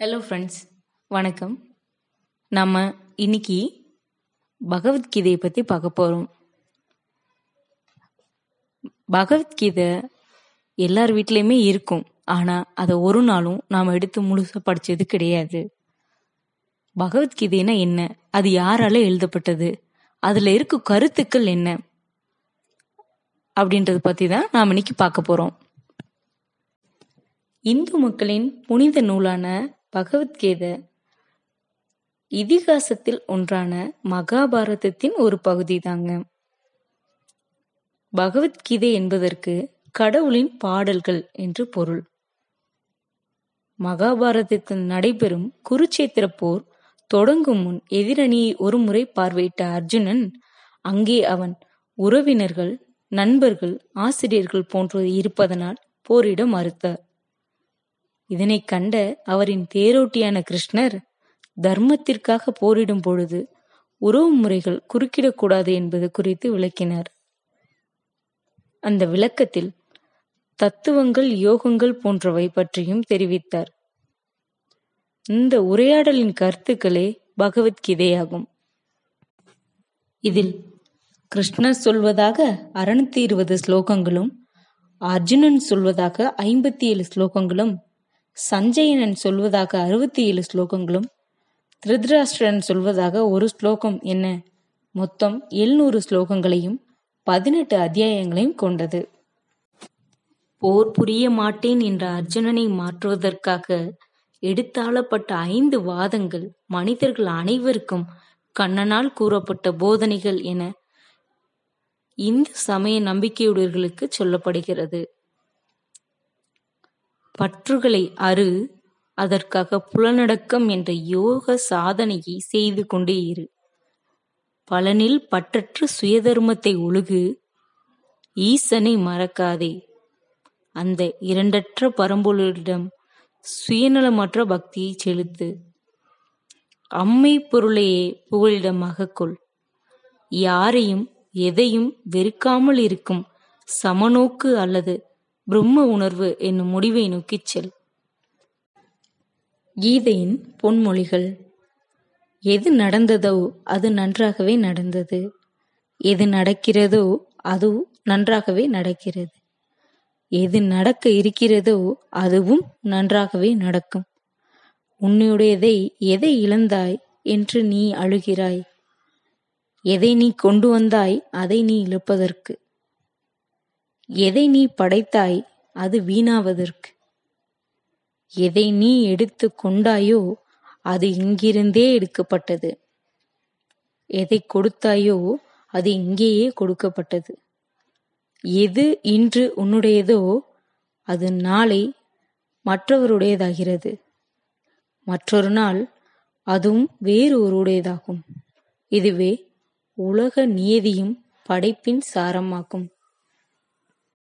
Hello friends வணக்கம். நம்ம இன்னைக்கு பகவத்கீதையை பற்றி பார்க்க போகிறோம் பகவத்கீதை எல்லார் வீட்லேயுமே இருக்கும். ஆனால் அதை ஒரு நாளும் நாம் எடுத்து முழுசாக படித்தது கிடையாது. பகவத்கீதைனா என்ன? அது யாரால எழுதப்பட்டது? அதில் இருக்க கருத்துக்கள் என்ன? அப்படின்றத பற்றி தான் நாம் இன்னைக்கு பார்க்க போகிறோம் இந்து மக்களின் புனித நூலான பகவத்கீதை இதிகாசத்தில் ஒன்றான மகாபாரதத்தின் ஒரு பகுதி தாங்க பகவத்கீதை என்பதற்கு கடவுளின் பாடல்கள் என்று பொருள். மகாபாரதத்தில் நடைபெறும் குருச்சேத்திர போர் தொடங்கும் முன் எதிரணியை ஒருமுறை பார்வையிட்ட அர்ஜுனன் அங்கே அவன் உறவினர்கள் நண்பர்கள் ஆசிரியர்கள் போன்றோர் இருப்பதனால் போரிட மறுத்தார். இதனை கண்ட அவரின் தேரோட்டியான கிருஷ்ணர் தர்மத்திற்காக போரிடும் பொழுது உறவு முறைகள் குறுக்கிடக்கூடாது என்பது குறித்து விளக்கினார். அந்த விளக்கத்தில் தத்துவங்கள் யோகங்கள் போன்றவை பற்றியும் தெரிவித்தார். இந்த உரையாடலின் கருத்துக்களே பகவத்கீதையாகும் இதில் கிருஷ்ணர் சொல்வதாக அறுநூத்தி இருபது ஸ்லோகங்களும் அர்ஜுனன் சொல்வதாக ஐம்பத்தி ஏழு ஸ்லோகங்களும் சஞ்சயனன் சொல்வதாக அறுபத்தி ஏழு ஸ்லோகங்களும் திருதராஷ்டிரன் சொல்வதாக ஒரு ஸ்லோகம் என்ன? மொத்தம் எழுநூறு ஸ்லோகங்களையும் பதினெட்டு அத்தியாயங்களையும் கொண்டது. போர் புரிய மாட்டேன் என்ற அர்ஜுனனை மாற்றுவதற்காக எடுத்தாளப்பட்ட ஐந்து வாதங்கள் மனிதர்கள் அனைவருக்கும் கண்ணனால் கூறப்பட்ட போதனைகள் என இந்து சமய நம்பிக்கையுடையவர்களுக்கு சொல்லப்படுகிறது. பற்றுகளை அறு அதற்காக புலனடக்கம் என்ற யோக சாதனையை செய்து கொண்டே இரு. பலனில் பற்றற்று சுயதர்மத்தை ஒழுகு ஈசனை மறக்காதே. அந்த இரண்டற்ற பரம்பொருளிடம் சுயநலமற்ற பக்தியை செலுத்து. அம்மை பொருளையே புகழிடமாக கொள். யாரையும் எதையும் வெறுக்காமல் இருக்கும் சமநோக்கு அல்லது பிரம்ம உணர்வு என்னும் முடிவை நோக்கிச் செல். கீதையின் பொன்மொழிகள். எது நடந்ததோ அது நன்றாகவே நடந்தது. எது நடக்கிறதோ அது நன்றாகவே நடக்கிறது. எது நடக்க இருக்கிறதோ அதுவும் நன்றாகவே நடக்கும். உன்னுடையதை எதை இழந்தாய் என்று நீ அழுகிறாய்? எதை நீ கொண்டு வந்தாய் அதை நீ இழப்பதற்கு. எதை நீ படைத்தாய் அது வீணாவதற்கு? எதை நீ எடுத்து கொண்டாயோ அது இங்கிருந்தே எடுக்கப்பட்டது. எதை கொடுத்தாயோ அது இங்கேயே கொடுக்கப்பட்டது. எது இன்று உன்னுடையதோ அது நாளை மற்றவருடையதாகிறது. மற்றொரு நாள் அதுவும் வேறு ஒருடையதாகும். இதுவே உலக நியதியும் படைப்பின் சாரமாகும்.